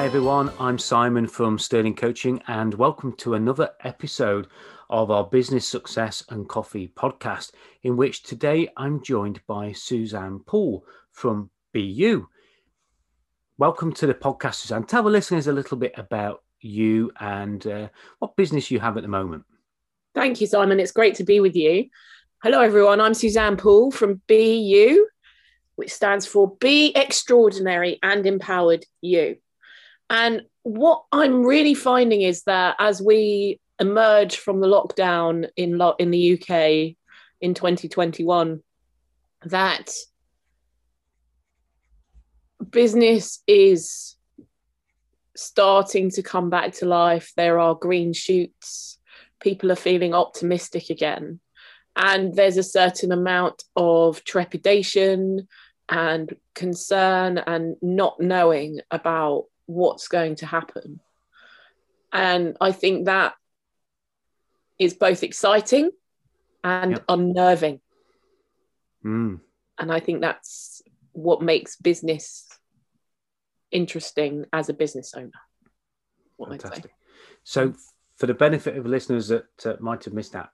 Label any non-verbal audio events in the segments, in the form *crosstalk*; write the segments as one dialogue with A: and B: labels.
A: Hi everyone, I'm Simon from Sterling Coaching, and welcome to another episode of our Business Success and Coffee podcast, in which today I'm joined by Suzanne Poole from BU. Welcome to the podcast, Suzanne. Tell the listeners a little bit about you and uh, what business you have at the moment.
B: Thank you, Simon. It's great to be with you. Hello, everyone. I'm Suzanne Poole from BU, which stands for Be Extraordinary and Empowered You. And what I'm really finding is that as we emerge from the lockdown in lo- in the UK in 2021, that business is starting to come back to life. There are green shoots. People are feeling optimistic again. And there's a certain amount of trepidation and concern and not knowing about what's going to happen. And I think that is both exciting and yep. unnerving.
A: Mm.
B: And I think that's what makes business interesting as a business owner.
A: Fantastic. So, for the benefit of listeners that uh, might have missed that,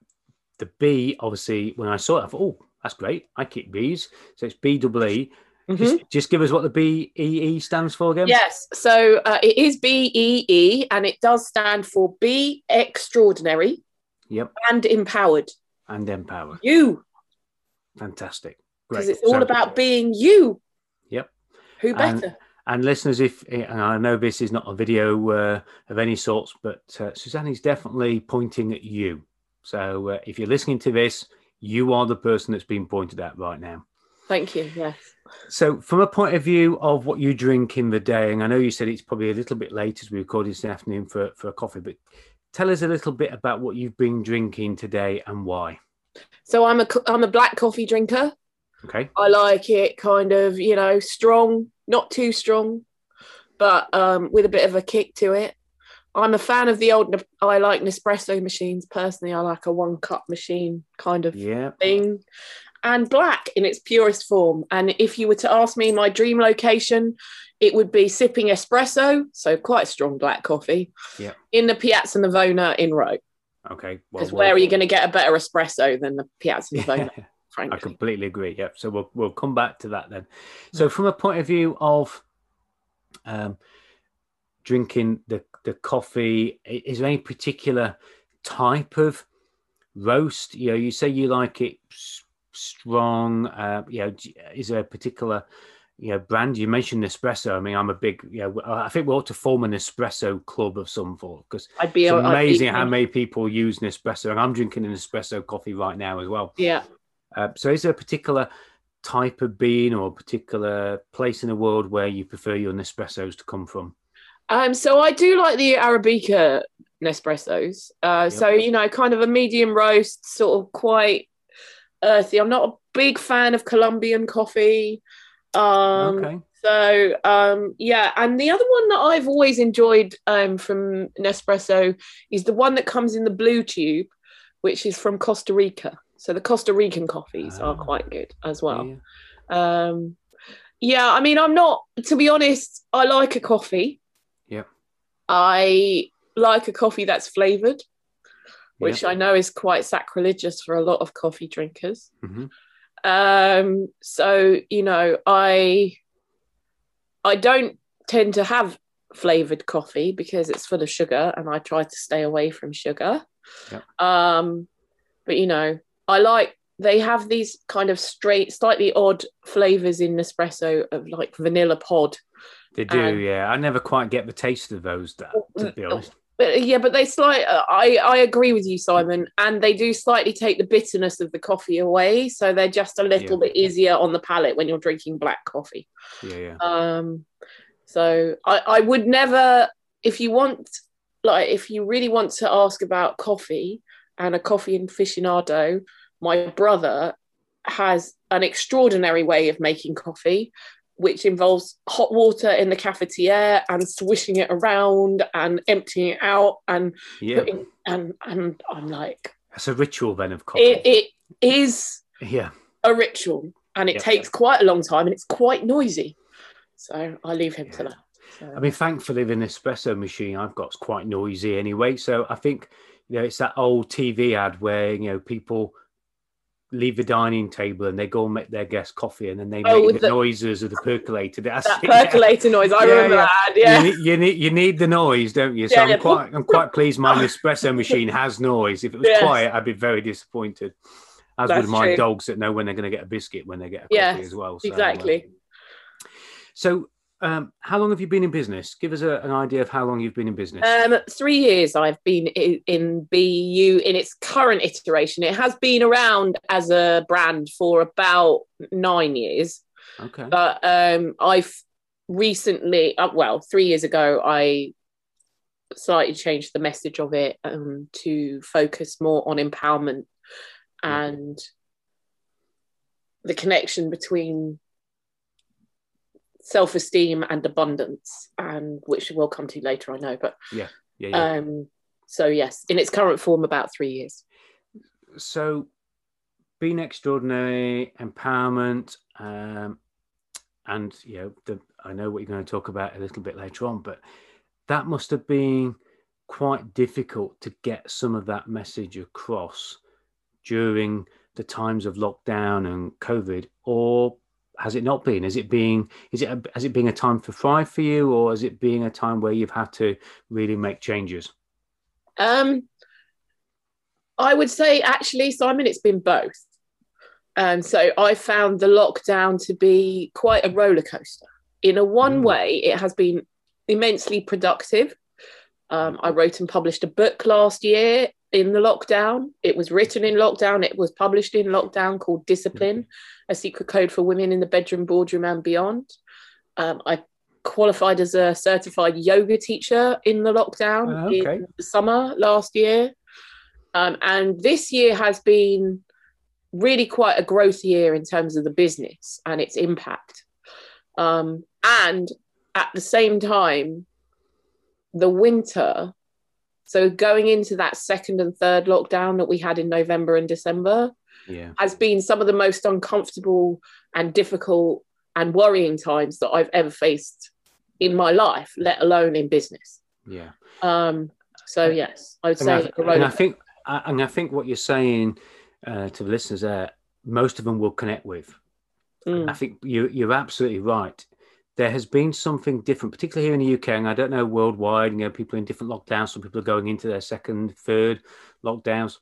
A: the B, obviously, when I saw it, I thought, oh, that's great. I keep bees. So it's B double E. Mm-hmm. Just, just, give us what the B E E stands for again.
B: Yes, so uh, it is B E E, and it does stand for Be Extraordinary.
A: Yep.
B: And Empowered.
A: And Empowered.
B: You.
A: Fantastic.
B: Because it's all so, about being you.
A: Yep.
B: Who better?
A: And, and listeners, if and I know this is not a video uh, of any sorts, but uh, Suzanne is definitely pointing at you. So uh, if you're listening to this, you are the person that's being pointed at right now.
B: Thank you. Yes.
A: So, from a point of view of what you drink in the day, and I know you said it's probably a little bit late as we record this afternoon for, for a coffee, but tell us a little bit about what you've been drinking today and why.
B: So, I'm a I'm a black coffee drinker.
A: Okay.
B: I like it kind of you know strong, not too strong, but um, with a bit of a kick to it. I'm a fan of the old. I like Nespresso machines personally. I like a one cup machine kind of
A: yeah.
B: thing and black in its purest form. And if you were to ask me my dream location, it would be sipping espresso, so quite strong black coffee,
A: yeah.
B: in the Piazza Navona in Rome.
A: Okay.
B: Because well, where are you going to get a better espresso than the Piazza *laughs* Navona? frankly.
A: I completely agree. Yep. So we'll we'll come back to that then. So from a point of view of um, drinking the the coffee, is there any particular type of roast? You know, you say you like it strong? Uh, you know, is there a particular you know brand? You mentioned Nespresso. I mean, I'm a big you know, I think we ought to form an espresso club of some sort because I'd be it's amazing how many people use Nespresso, and I'm drinking an espresso coffee right now as well.
B: Yeah.
A: Uh, so, is there a particular type of bean or a particular place in the world where you prefer your Nespressos to come from?
B: Um, so I do like the Arabica Nespressos. Uh, yep. So you know, kind of a medium roast, sort of quite earthy. I'm not a big fan of Colombian coffee. Um, okay. So um, yeah, and the other one that I've always enjoyed um, from Nespresso is the one that comes in the blue tube, which is from Costa Rica. So the Costa Rican coffees are ah. quite good as well. Yeah. Um, yeah, I mean, I'm not to be honest. I like a coffee.
A: Yeah.
B: I like a coffee that's flavored which I know is quite sacrilegious for a lot of coffee drinkers.
A: Mm-hmm.
B: Um, so you know, I I don't tend to have flavored coffee because it's full of sugar, and I try to stay away from sugar. Um, but you know, I like they have these kind of straight, slightly odd flavors in Nespresso of like vanilla pod.
A: They do, and, yeah. I never quite get the taste of those, to be honest
B: but yeah, but they slight. Uh, I I agree with you, Simon, and they do slightly take the bitterness of the coffee away, so they're just a little yeah. bit easier on the palate when you're drinking black coffee.
A: Yeah, yeah.
B: Um, so I I would never, if you want like if you really want to ask about coffee and a coffee aficionado, my brother has an extraordinary way of making coffee which involves hot water in the cafetiere and swishing it around and emptying it out and
A: Yeah.
B: putting, and and I'm like
A: That's a ritual then of coffee.
B: it, it is
A: yeah.
B: a ritual and it
A: Yep.
B: takes quite a long time and it's quite noisy so I leave him to that So-
A: I mean, thankfully, the Nespresso machine I've got is quite noisy anyway. So I think, you know, it's that old TV ad where, you know, people leave the dining table and they go and make their guests coffee and then they
B: Oh,
A: make the
B: the-
A: noises of the percolator. That's
B: that
A: it, *laughs* yeah.
B: percolator noise I
A: Yeah,
B: remember
A: yeah.
B: that yeah
A: You, need, you need you need the noise, don't you? So I'm quite I'm quite pleased my espresso machine has noise. If it was *laughs*
B: Yes.
A: quiet, I'd be very disappointed. As
B: That's
A: would my
B: true.
A: dogs that know when they're going to get a biscuit when they get a coffee
B: Yes,
A: as well. So, uh,
B: exactly.
A: So, um, how long have you been in business? Give us a, an idea of how long you've been in business.
B: Um, three years I've been in, in BU in its current iteration. It has been around as a brand for about nine years,
A: okay.
B: but um, I've recently, uh, well, three years ago, I slightly changed the message of it um, to focus more on empowerment and the connection between self-esteem and abundance and which we'll come to later i know but
A: yeah, yeah.
B: um so yes in its current form about three years
A: so, being extraordinary, empowerment, um, and you know, the, I know what you're going to talk about a little bit later on, but that must have been quite difficult to get some of that message across during the times of lockdown and COVID, or has it not been? Is it being is it has it been a time for thrive for you, or is it being a time where you've had to really make changes?
B: um i would say actually simon it's been both and so i found the lockdown to be quite a roller coaster in a one
A: Mm.
B: way it has been immensely productive um, i wrote and published a book last year in the lockdown it was written in lockdown it was published in lockdown called discipline a secret code for women in the bedroom boardroom and beyond um, i qualified as a certified yoga teacher in the lockdown
A: Ah, okay.
B: in the summer last year um, and this year has been really quite a growth year in terms of the business and its impact. Um, and at the same time, the winter, so going into that second and third lockdown that we had in November and December,
A: Yeah,
B: has been some of the most uncomfortable and difficult and worrying times that I've ever faced in my life, let alone in business.
A: yeah.
B: Um, so yes, I would
A: and
B: say a
A: and I think I- and I think what you're saying uh, to the listeners there, most of them will connect with.
B: Mm.
A: I think you you're absolutely right. There has been something different, particularly here in the UK, and I don't know worldwide. You know, people in different lockdowns. Some people are going into their second, third lockdowns,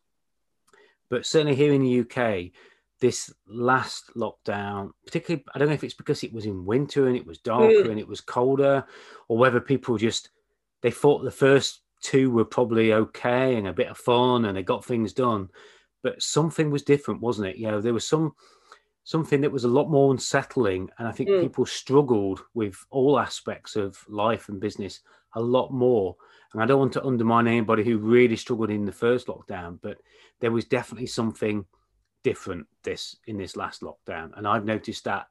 A: but certainly here in the UK, this last lockdown, particularly, I don't know if it's because it was in winter and it was darker
B: Mm.
A: and it was colder, or whether people just they thought the first two were probably okay and a bit of fun and they got things done, but something was different, wasn't it? You know, there was some something that was a lot more unsettling, and I think
B: Mm.
A: people struggled with all aspects of life and business a lot more. And I don't want to undermine anybody who really struggled in the first lockdown, but there was definitely something different this in this last lockdown, and I've noticed that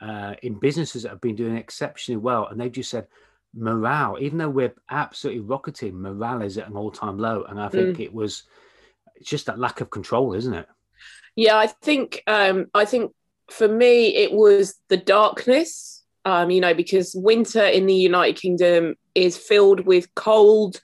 A: uh, in businesses that have been doing exceptionally well, and they've just said morale, even though we're absolutely rocketing, morale is at an all-time low, and I think it was it's just that lack of control, isn't it?
B: Yeah, I think um, I think for me it was the darkness. Um, you know, because winter in the United Kingdom is filled with cold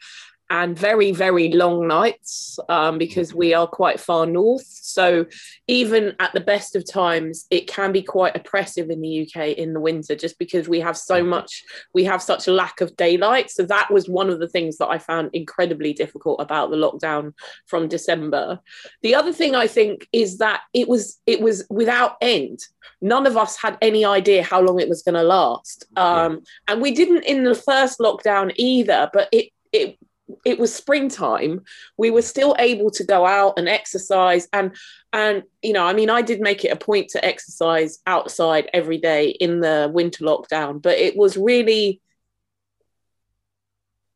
B: and very very long nights um, because we are quite far north. So even at the best of times, it can be quite oppressive in the UK in the winter, just because we have so much, we have such a lack of daylight. So that was one of the things that I found incredibly difficult about the lockdown from December. The other thing I think is that it was it was without end. None of us had any idea how long it was going to last, um, and we didn't in the first lockdown either. But it it it was springtime. We were still able to go out and exercise, and and you know, I mean, I did make it a point to exercise outside every day in the winter lockdown, but it was really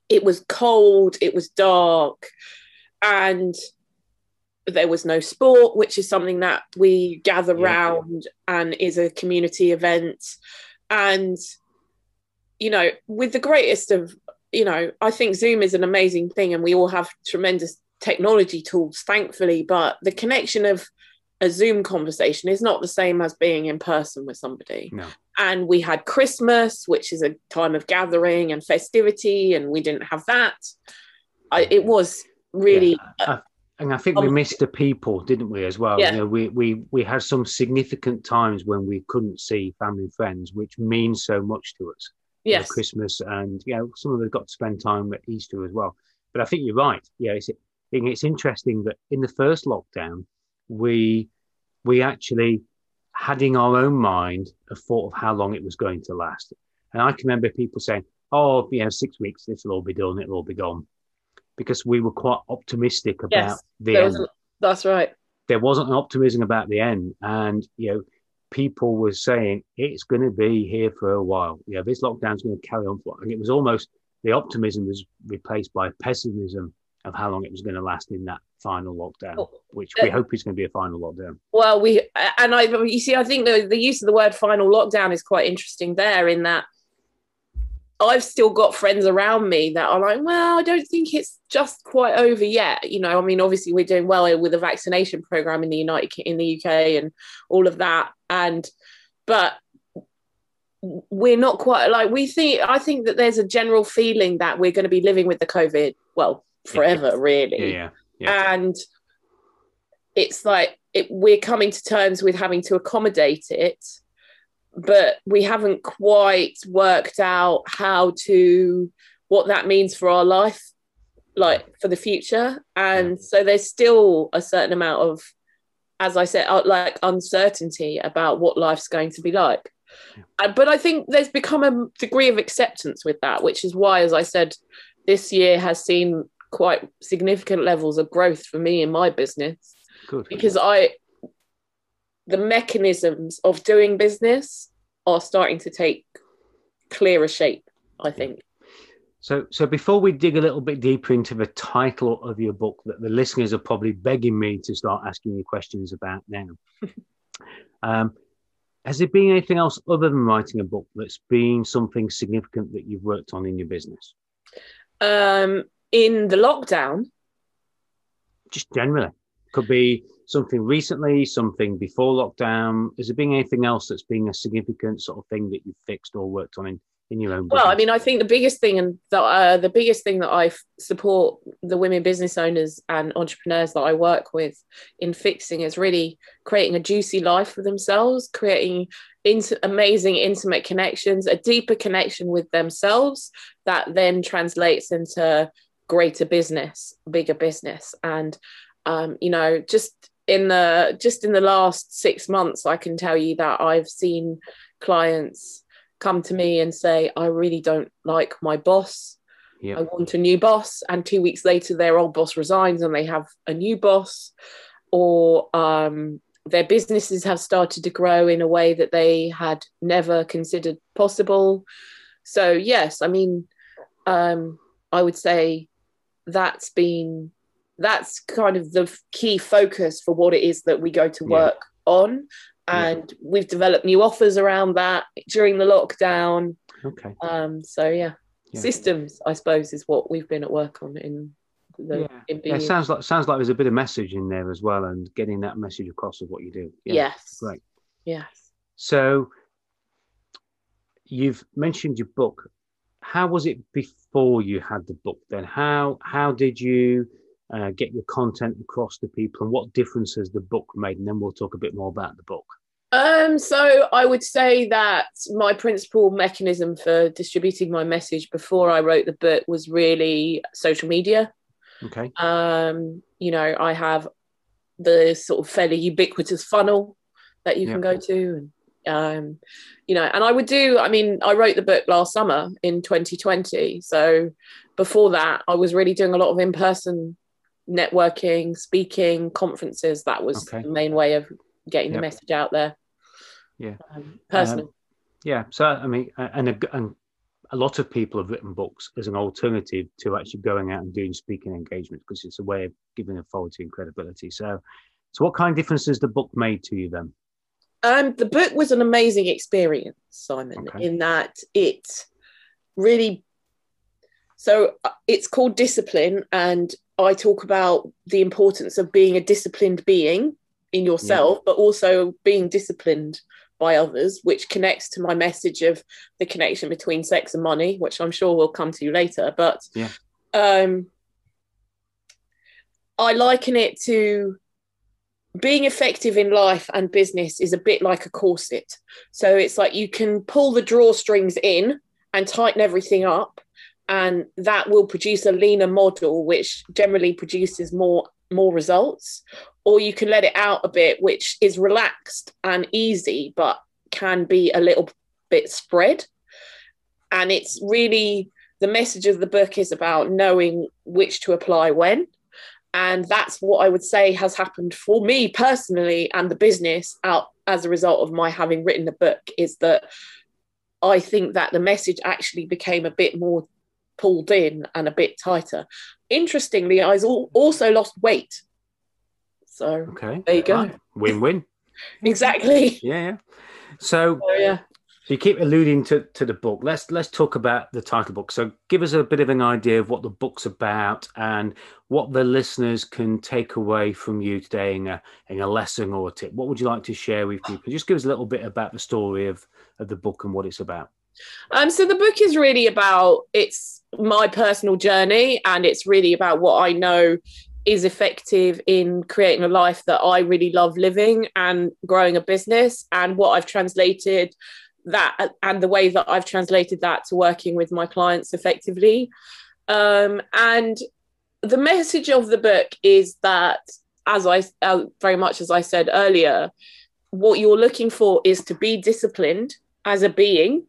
B: it was cold, it was dark, and there was no sport, which is something that we gather yeah. round and is a community event. And, you know, with the greatest of, you know, I think Zoom is an amazing thing and we all have tremendous technology tools, thankfully, but the connection of a Zoom conversation is not the same as being in person with somebody.
A: No.
B: And we had Christmas, which is a time of gathering and festivity, and we didn't have that. I, it was really.
A: Yeah. and I think we um, missed the people, didn't we, as well?
B: Yeah.
A: You know, we, we, we had some significant times when we couldn't see family and friends, which means so much to us.
B: Yes.
A: Know, Christmas and, you know, some of us got to spend time at Easter as well. But I think you're right. Yeah, it's, it's interesting that in the first lockdown, we we actually had in our own mind a thought of how long it was going to last. And I can remember people saying, "Oh, you know, six weeks, this will all be done, it'll all be gone," because we were quite optimistic about yes, the end.
B: That's right.
A: There wasn't an optimism about the end, and you know, people were saying it's going to be here for a while. You know, this lockdown's going to carry on for, and it was almost the optimism was replaced by pessimism of how long it was going to last in that final lockdown, which we uh, hope is going to be a final lockdown.
B: Well, we and I, you see, I think the, the use of the word final lockdown is quite interesting there in that I've still got friends around me that are like, well, I don't think it's just quite over yet. You know, I mean, obviously we're doing well with the vaccination program in the United in the UK and all of that, and but we're not quite like we think. I think that there's a general feeling that we're going to be living with the COVID. Well, forever,
A: yeah.
B: really.
A: Yeah, yeah,
B: And it's like it, we're coming to terms with having to accommodate it, but we haven't quite worked out how to what that means for our life, like for the future. And so there's still a certain amount of, as I said, uh, like uncertainty about what life's going to be like. Yeah. But I think there's become a degree of acceptance with that, which is why, as I said, this year has seen quite significant levels of growth for me in my business
A: Good.
B: because I the mechanisms of doing business are starting to take clearer shape I think
A: so so before we dig a little bit deeper into the title of your book that the listeners are probably begging me to start asking you questions about now *laughs* um, has there been anything else other than writing a book that's been something significant that you've worked on in your business
B: um, in the lockdown?
A: Just generally. Could be something recently, something before lockdown. Has there been anything else that's been a significant sort of thing that you've fixed or worked on in, in your own business?
B: Well, I mean, I think the biggest thing and the, uh, the biggest thing that I support the women business owners and entrepreneurs that I work with in fixing is really creating a juicy life for themselves, creating int- amazing intimate connections, a deeper connection with themselves that then translates into greater business, bigger business. And um, you know, just in the just in the last six months, I can tell you that I've seen clients come to me and say, I really don't like my boss. Yep. I want a new boss. And two weeks later, their old boss resigns and they have a new boss. Or um, their businesses have started to grow in a way that they had never considered possible. So, yes, I mean, um, I would say that's been that's kind of the key focus for what it is that we go to work yeah. on and yeah. we've developed new offers around that during the lockdown
A: okay
B: um so yeah. yeah. systems i suppose is what we've been at work on in the
A: yeah. In yeah sounds like sounds like there's a bit of message in there as well and getting that message across of what you do
B: yeah, yes
A: great
B: yes
A: so you've mentioned your book how was it before you had the book then how how did you uh, get your content across to people and what difference has the book made and then we'll talk a bit more about the book
B: um, so I would say that my principal mechanism for distributing my message before I wrote the book was really social media.
A: Okay.
B: Um, you know, I have the sort of fairly ubiquitous funnel that you can go to, and um, you know, and I would do, I mean, I wrote the book last summer in 2020. So before that, I was really doing a lot of in person networking, speaking, conferences. That was okay. the main way of getting yep. the message out there.
A: Yeah.
B: Um, personal. Um,
A: yeah. So, I mean, and, and a lot of people have written books as an alternative to actually going out and doing speaking engagements because it's a way of giving authority and credibility. So, so what kind of difference has the book made to you then?
B: Um, the book was an amazing experience, Simon, okay. in that it really. So uh, it's called Discipline, and I talk about the importance of being a disciplined being in yourself, yeah. but also being disciplined by others, which connects to my message of the connection between sex and money, which I'm sure we'll come to later. But
A: yeah.
B: um, I liken it to being effective in life and business is a bit like a corset. So it's like you can pull the drawstrings in and tighten everything up, and that will produce a leaner model, which generally produces more more results. Or you can let it out a bit which is relaxed and easy but can be a little bit spread. And it's really the message of the book is about knowing which to apply when. And that's what i would say has happened for me personally and the business out as a result of my having written the book is that i think that the message actually became a bit more pulled in and a bit tighter. Interestingly, I also lost weight. So
A: okay,
B: there you go. Right.
A: Win-win. *laughs*
B: exactly.
A: Yeah, yeah. So,
B: oh, yeah.
A: You keep alluding to, to the book. Let's let's talk about the title book. So give us a bit of an idea of what the book's about and what the listeners can take away from you today in a in a lesson or a tip. What would you like to share with people? Just give us a little bit about the story of, of the book and what it's about.
B: Um, so the book is really about it's my personal journey, and it's really about what I know is effective in creating a life that I really love living and growing a business, and what I've translated that and the way that I've translated that to working with my clients effectively. Um, and the message of the book is that, as I uh, very much as I said earlier, what you're looking for is to be disciplined as a being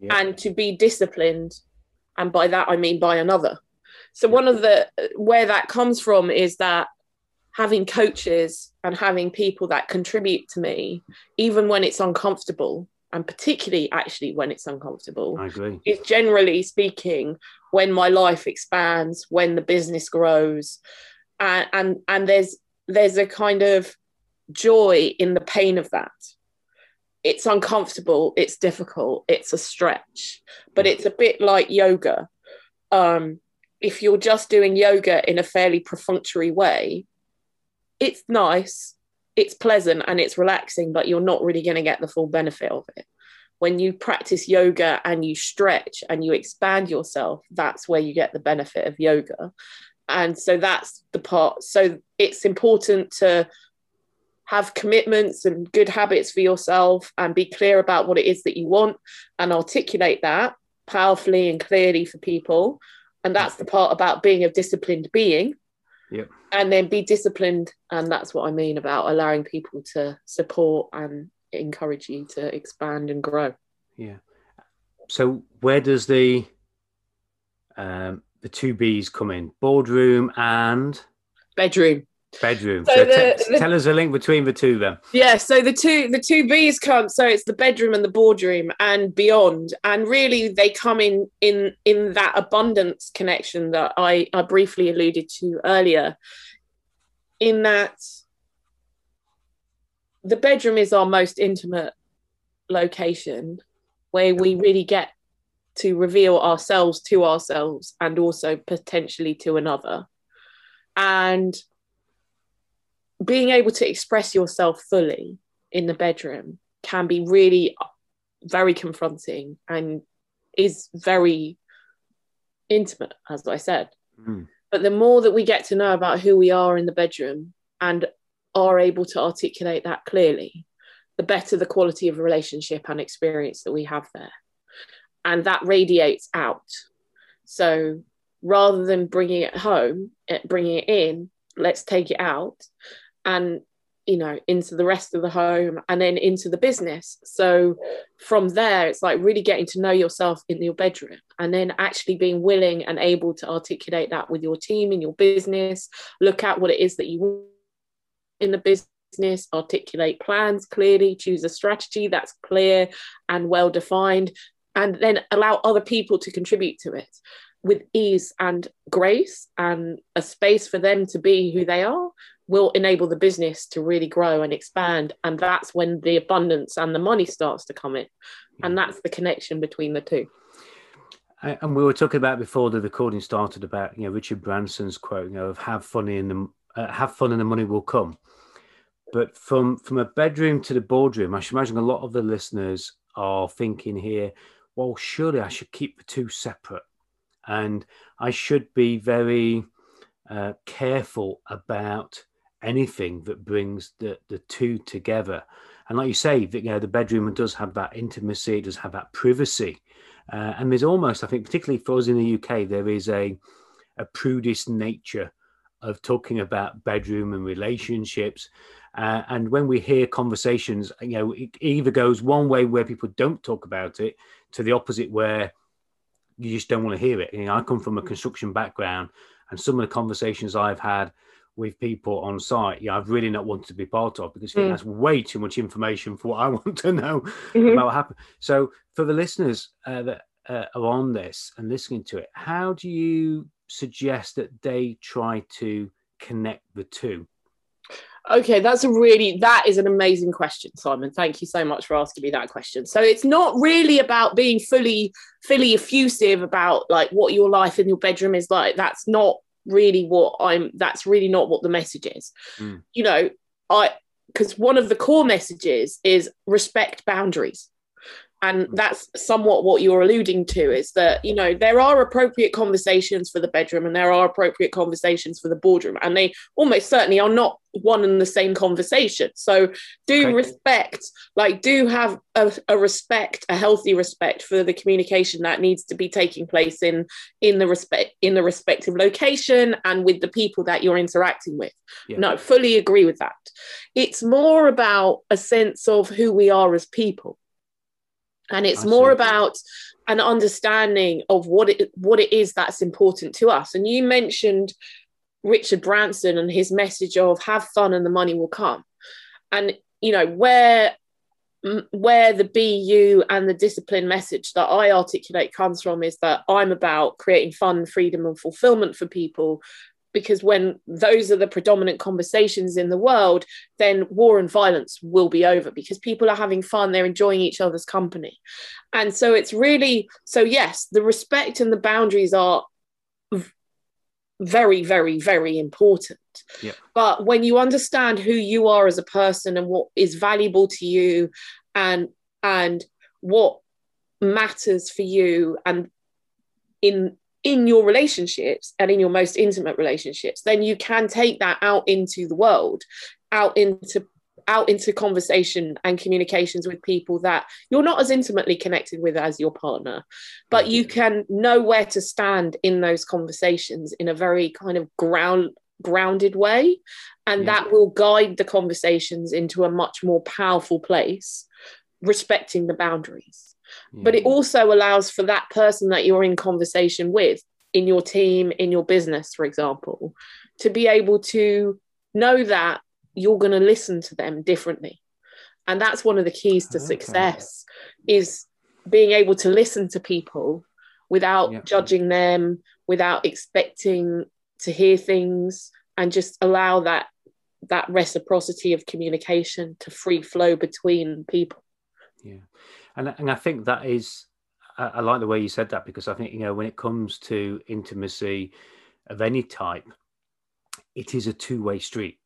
B: yeah. and to be disciplined. And by that, I mean by another. So, one of the where that comes from is that having coaches and having people that contribute to me, even when it's uncomfortable, and particularly actually when it's uncomfortable,
A: I agree.
B: Is generally speaking when my life expands, when the business grows, and and, and there's there's a kind of joy in the pain of that it's uncomfortable, it's difficult, it's a stretch, but it's a bit like yoga. Um, if you're just doing yoga in a fairly perfunctory way, it's nice, it's pleasant, and it's relaxing, but you're not really going to get the full benefit of it. When you practice yoga and you stretch and you expand yourself, that's where you get the benefit of yoga. And so that's the part. So it's important to have commitments and good habits for yourself and be clear about what it is that you want and articulate that powerfully and clearly for people. And that's the part about being a disciplined being.
A: Yep.
B: And then be disciplined. And that's what I mean about allowing people to support and encourage you to expand and grow.
A: Yeah. So where does the um, the two B's come in? Boardroom and
B: bedroom.
A: Bedroom. So, so the, t- the, tell us a link between the two then.
B: Yeah, so the two the two B's come so it's the bedroom and the boardroom and beyond. And really they come in in in that abundance connection that I, I briefly alluded to earlier. In that the bedroom is our most intimate location where we really get to reveal ourselves to ourselves and also potentially to another. And being able to express yourself fully in the bedroom can be really very confronting and is very intimate, as I said.
A: Mm.
B: But the more that we get to know about who we are in the bedroom and are able to articulate that clearly, the better the quality of relationship and experience that we have there. And that radiates out. So rather than bringing it home, eh, bringing it in, let's take it out and you know into the rest of the home and then into the business. So from there it's like really getting to know yourself in your bedroom and then actually being willing and able to articulate that with your team in your business. Look at what it is that you want in the business articulate plans clearly choose a strategy that's clear and well defined and then allow other people to contribute to it with ease and grace and a space for them to be who they are will enable the business to really grow and expand. And that's when the abundance and the money starts to come in. And that's the connection between the two.
A: And we were talking about before the recording started about you know Richard Branson's quote, you know, of "have fun in the uh, have fun and the money will come." But from from a bedroom to the boardroom, I should imagine a lot of the listeners are thinking here, well, surely I should keep the two separate, and I should be very uh, careful about anything that brings the the two together. And like you say, you know the bedroom does have that intimacy, it does have that privacy uh, and there's almost, I think, particularly for us in the UK, there is a, a prudish nature of talking about bedroom and relationships. Uh, and when we hear conversations, you know, it either goes one way where people don't talk about it to the opposite where you just don't want to hear it. You know, I come from a construction background, and some of the conversations I've had with people on site, yeah, I've really not wanted to be part of because mm. that's way too much information for what I *laughs* want to know mm-hmm. about what happened. So, for the listeners uh, that uh, are on this and listening to it, how do you suggest that they try to connect the two?
B: Okay, that's a really that is an amazing question, Simon. Thank you so much for asking me that question. So it's not really about being fully fully effusive about like what your life in your bedroom is like. That's not really what I'm that's really not what the message is. Mm. You know, I because one of the core messages is respect boundaries and mm. that's somewhat what you're alluding to is that you know there are appropriate conversations for the bedroom and there are appropriate conversations for the boardroom and they almost certainly are not one and the same conversation so do okay. respect like do have a, a, respect a healthy respect for the communication that needs to be taking place in in the respect in the respective location and with the people that you're interacting with yeah. no fully agree with that it's more about a sense of who we are as people and it's I more see. about an understanding of what it what it is that's important to us. And you mentioned richard branson and his message of have fun and the money will come. And you know where where the bu and the discipline message that i articulate comes from is that i'm about creating fun freedom and fulfillment for people because when those are the predominant conversations in the world then war and violence will be over because people are having fun they're enjoying each other's company and so it's really so yes the respect and the boundaries are very very very important yeah. but when you understand who you are as a person and what is valuable to you and and what matters for you and in in your relationships and in your most intimate relationships then you can take that out into the world out into out into conversation and communications with people that you're not as intimately connected with as your partner but you mm-hmm. can know where to stand in those conversations in a very kind of ground grounded way. And yeah. that will guide the conversations into a much more powerful place respecting the boundaries but it also allows for that person that you're in conversation with in your team, in your business, for example, to be able to know that you're going to listen to them differently. And that's one of the keys to okay. success is being able to listen to people without yeah. judging them, without expecting to hear things and just allow that that reciprocity of communication to free flow between people.
A: Yeah and and I think that is I, I like the way you said that because I think you know when it comes to intimacy of any type, it is a two way street,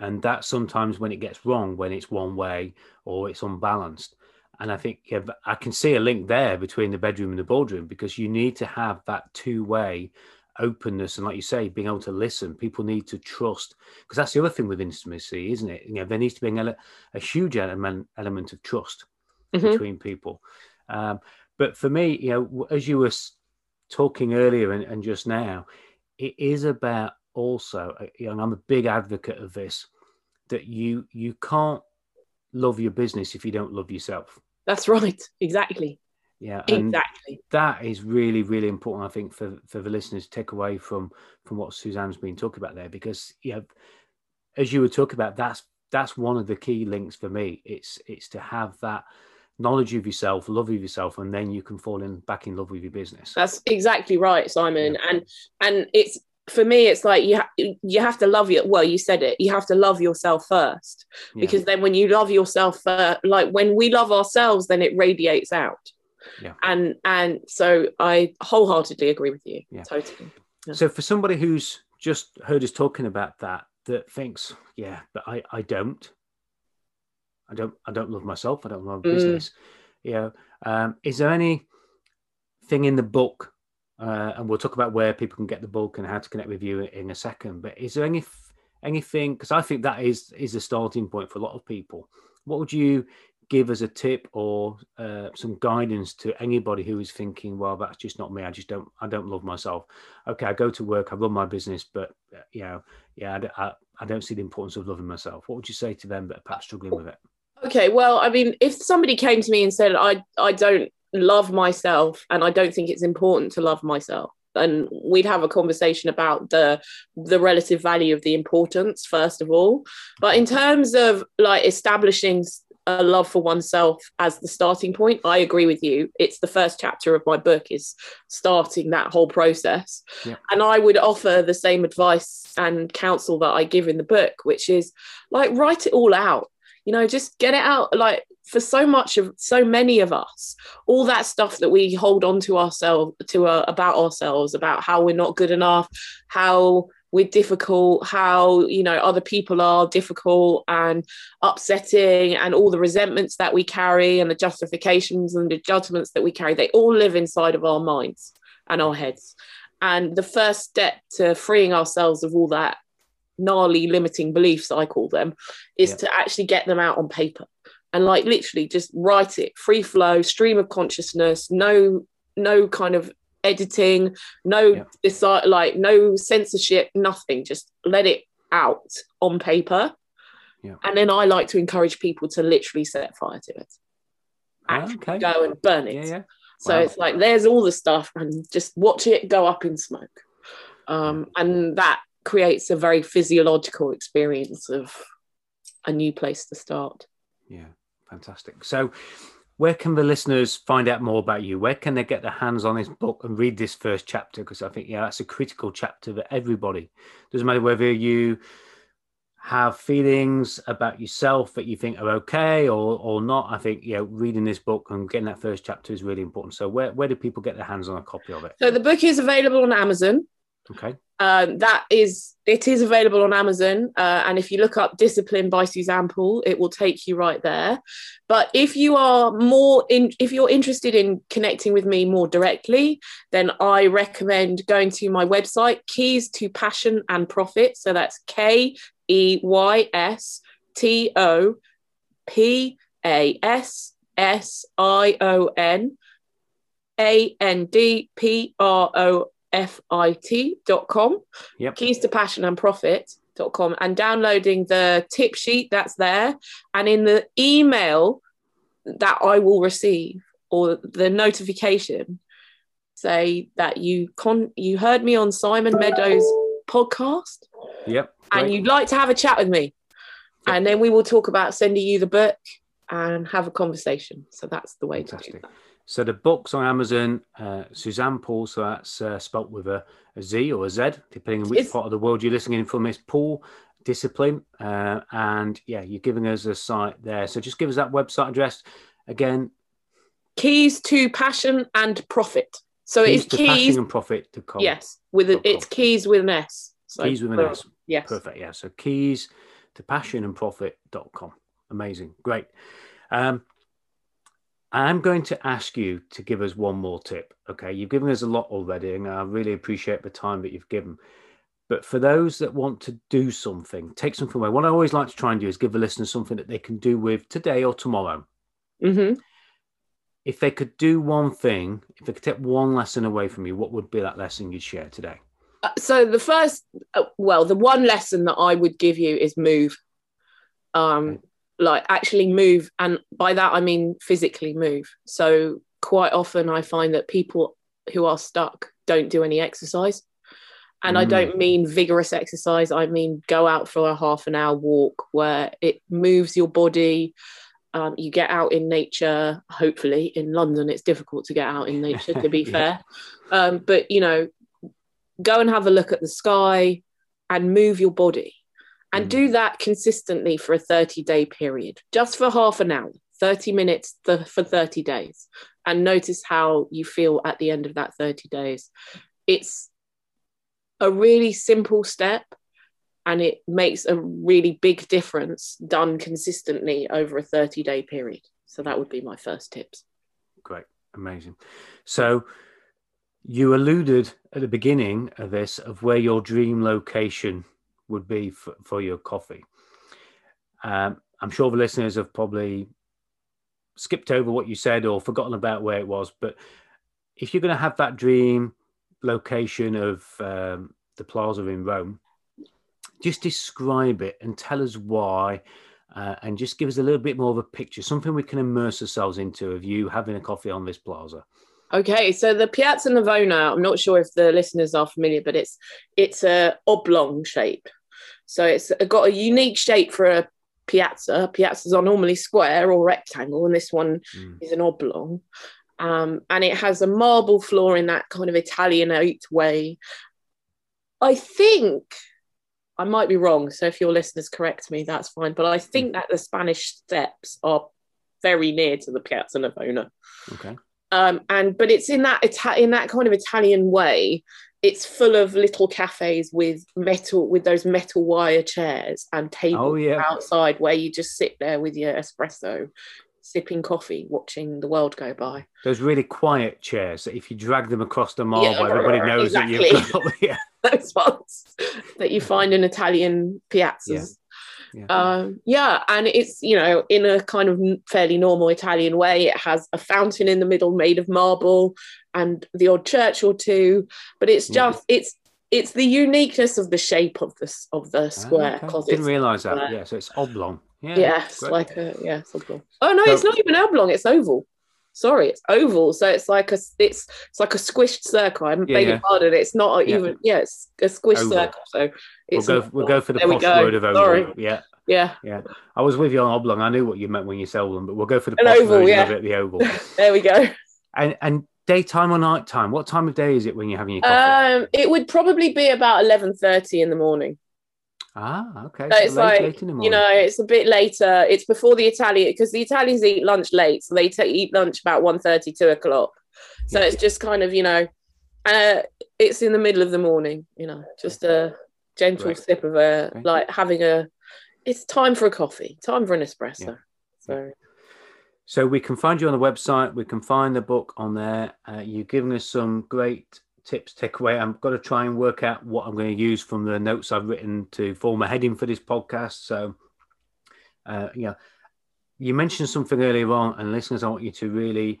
A: and that sometimes when it gets wrong, when it's one way or it's unbalanced. And I think I can see a link there between the bedroom and the boardroom because you need to have that two way openness. And like you say being able to listen people need to trust. Because that's the other thing with intimacy isn't it? You know there needs to be a, a huge element element of trust mm-hmm. between people. Um, but for me, you know, as you were talking earlier and, and just now, it is about also, uh, you know, I'm a big advocate of this that you you can't love your business if you don't love yourself.
B: That's right. Exactly.
A: Yeah,
B: exactly.
A: That is really, really important. I think for for the listeners to take away from from what Suzanne's been talking about there, because you know, as you were talking about, that's that's one of the key links for me. It's it's to have that knowledge of yourself, love of yourself, and then you can fall in back in love with your business.
B: That's exactly right, Simon. Yeah. And and it's for me, it's like you ha- you have to love your well, you said it. You have to love yourself first, yeah. because then when you love yourself, uh, like when we love ourselves, then it radiates out.
A: Yeah.
B: And and so I wholeheartedly agree with you. Yeah. Totally.
A: Yeah. So for somebody who's just heard us talking about that, that thinks, yeah, but I I don't. I don't I don't love myself. I don't love mm. business. You know, um, is there any thing in the book? Uh, and we'll talk about where people can get the book and how to connect with you in a second. But is there any anything? Because I think that is is a starting point for a lot of people. What would you give as a tip or uh, some guidance to anybody who is thinking, well, that's just not me. I just don't, I don't love myself. Okay, I go to work, I run my business, but uh, you know, yeah, I, I, I, don't see the importance of loving myself. What would you say to them that are perhaps struggling with it?
B: Okay, well, I mean, if somebody came to me and said, I, I don't love myself and I don't think it's important to love myself, and we'd have a conversation about the the relative value of the importance first of all. But in terms of like establishing a love for oneself as the starting point i agree with you. It's the first chapter of my book is starting that whole process. Yeah. and i would offer the same advice and counsel that i give in the book which is like write it all out you know just get it out like for so much of so many of us all that stuff that we hold on to ourselves to uh, about ourselves about how we're not good enough how we're difficult how you know other people are difficult and upsetting and all the resentments that we carry and the justifications and the judgments that we carry they all live inside of our minds and our heads. And the first step to freeing ourselves of all that gnarly limiting beliefs, I call them, is yeah. to actually get them out on paper and like literally just write it free flow, stream of consciousness, no, no kind of editing, no yeah. decide like no censorship, nothing. Just let it out on paper.
A: Yeah.
B: And then I like to encourage people to literally set fire to it. Actually okay. go and burn it.
A: Yeah, yeah.
B: So wow. it's like there's all the stuff and just watch it go up in smoke. Um, and that creates a very physiological experience of a new place to start.
A: Yeah, fantastic. So, where can the listeners find out more about you? Where can they get their hands on this book and read this first chapter? Because I think, yeah, that's a critical chapter for everybody. Doesn't matter whether you have feelings about yourself that you think are okay or or not. I think, yeah, reading this book and getting that first chapter is really important. So, where, where do people get their hands on a copy of it?
B: So, the book is available on Amazon.
A: Okay.
B: Um, that is, it is available on Amazon. Uh, and if you look up Discipline by Suzanne Paul, it will take you right there. But if you are more in, if you're interested in connecting with me more directly, then I recommend going to my website, Keys to Passion and Profit. So that's K E Y S T O P A S S I O N A N D P R O fit.com,
A: yep.
B: keys to passion and profit.com, and downloading the tip sheet that's there. And in the email that I will receive or the notification, say that you con you heard me on Simon Meadows podcast.
A: Yep.
B: And you'd like to have a chat with me. Yep. And then we will talk about sending you the book and have a conversation. So that's the way Fantastic. to do that.
A: So the book's on Amazon. Uh, Suzanne Paul, so that's uh, spelt with a, a Z or a Z, depending on which it's... part of the world you're listening from. It's Paul Discipline, uh, and yeah, you're giving us a site there. So just give us that website address again.
B: Keys to passion and profit. So keys it's keys
A: and profit.
B: Yes, with a, it's keys with an S.
A: So keys with an S.
B: Yes,
A: perfect. Yeah, so keys to passion and profit.com. Amazing, great. Um, I'm going to ask you to give us one more tip. Okay, you've given us a lot already, and I really appreciate the time that you've given. But for those that want to do something, take something away. What I always like to try and do is give the listeners something that they can do with today or tomorrow.
B: Mm-hmm.
A: If they could do one thing, if they could take one lesson away from you, what would be that lesson you'd share today?
B: Uh, so the first, uh, well, the one lesson that I would give you is move. Um, okay like actually move and by that i mean physically move so quite often i find that people who are stuck don't do any exercise and mm. i don't mean vigorous exercise i mean go out for a half an hour walk where it moves your body Um, you get out in nature. Hopefully, in London, it's difficult to get out in nature. To be *laughs*
A: Yeah.
B: fair, um, but you know, go and have a look at the sky and move your body, and
A: Mm.
B: do that consistently for a thirty-day period, just for half an hour, thirty minutes th- for thirty days, and notice how you feel at the end of that thirty days. It's a really simple step and it makes a really big difference done consistently over a 30 day period. So that would be my first tips.
A: Great, amazing. So you alluded at the beginning of this of where your dream location would be for, for your coffee. Um, I'm sure the listeners have probably skipped over what you said or forgotten about where it was. But if you're going to have that dream location of um, the plaza in Rome, just describe it and tell us why. Uh, and just give us a little bit more of a picture, something we can immerse ourselves into of you having a coffee on this plaza.
B: Okay, so the Piazza Navona, I'm not sure if the listeners are familiar, but it's it's a oblong shape. So it's got a unique shape for a piazza. Piazzas are normally square or rectangle, and this one
A: Mm.
B: is an oblong. Um, and it has a marble floor in that kind of Italianate way. I think I might be wrong. So if your listeners correct me, that's fine. But I think that the Spanish steps are very near to the Piazza Navona.
A: Okay.
B: Um, and but it's in that Ita- in that kind of Italian way. It's full of little cafes with metal with those metal wire chairs and tables
A: Oh, yeah.
B: outside where you just sit there with your espresso, sipping coffee, watching the world go by.
A: Those really quiet chairs that if you drag them across the marble,
B: Yeah,
A: everybody knows that you've got. Yeah. *laughs*
B: Those ones that you find in Italian piazzas.
A: Yeah.
B: Um, yeah, and it's you know in a kind of fairly normal Italian way. It has a fountain in the middle made of marble and the odd church or two, but it's
A: Yeah.
B: just it's it's the uniqueness of the shape of this of the
A: Ah,
B: square
A: okay.
B: because
A: Didn't realise that. Yeah, so it's oblong. Yeah.
B: yeah, it's
A: great.
B: like a yeah, oblong. Oh no, it's not even oblong. It's oval. Sorry, it's oval. So it's like a it's it's like a squished circle. I'm
A: Yeah,
B: begging
A: yeah.
B: pardon. It's not
A: Yeah.
B: even yeah, it's a squished
A: Oval.
B: circle. So
A: We'll go. We'll go for the posh word of oval.
B: Sorry.
A: Yeah,
B: Yeah,
A: I was with you on oblong. I knew what you meant when you said oblong, but we'll go for the
B: An
A: posh
B: oval,
A: version
B: yeah.
A: of it, the oval. *laughs*
B: there we go.
A: and and daytime or nighttime? What time of day is it when you're having your coffee?
B: Um, it would probably be about eleven thirty in the morning.
A: Ah, okay.
B: So
A: So
B: it's
A: late,
B: like
A: late
B: you know, it's a bit later. It's before the Italian because the Italians eat lunch late, so they ta eat lunch about 1.30, 2 o'clock. So
A: Yeah.
B: it's just kind of you know, uh, it's in the middle of the morning. You know, just a gentle
A: Right.
B: sip of a
A: Okay.
B: like having a. It's time for a coffee. Time for an espresso.
A: Yeah.
B: So
A: So we can find you on the website. We can find the book on there. Uh, you're giving us some great tips, takeaway. I'm going to try and work out what I'm going to use from the notes I've written to form a heading for this podcast. So, uh, yeah, you mentioned something earlier on, and listeners, I want you to really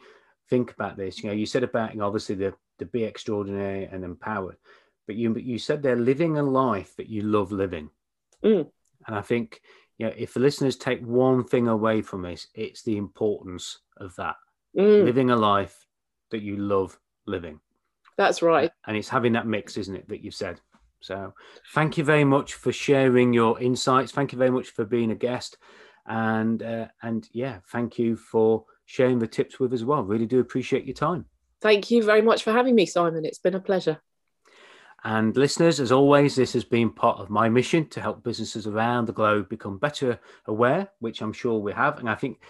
A: think about this. You know, you said about you know, obviously the the be extraordinary and empowered, but you you said they're living a life that you love living,
B: Mm.
A: and I think you know if the listeners take one thing away from this, it's the importance of that
B: mm,
A: living a life that you love living,
B: that's right.
A: and it's having that mix, isn't it, that you've said. So, thank you very much for sharing your insights. Thank you very much for being a guest, and uh, and yeah, thank you for sharing the tips with us as well. Really do appreciate your time.
B: Thank you very much for having me, Simon. It's been a pleasure.
A: And listeners, as always, this has been part of my mission to help businesses around the globe become better aware, which I'm sure we have. And I think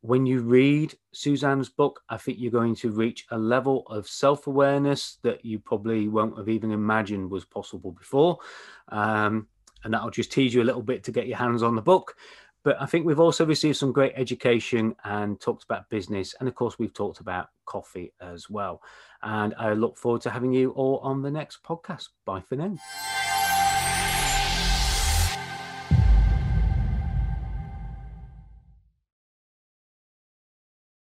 A: when you read Suzanne's book, I think you're going to reach a level of self awareness that you probably won't have even imagined was possible before. Um, and that'll just tease you a little bit to get your hands on the book. But I think we've also received some great education and talked about business. And of course, we've talked about coffee as well. And I look forward to having you all on the next podcast. Bye for now.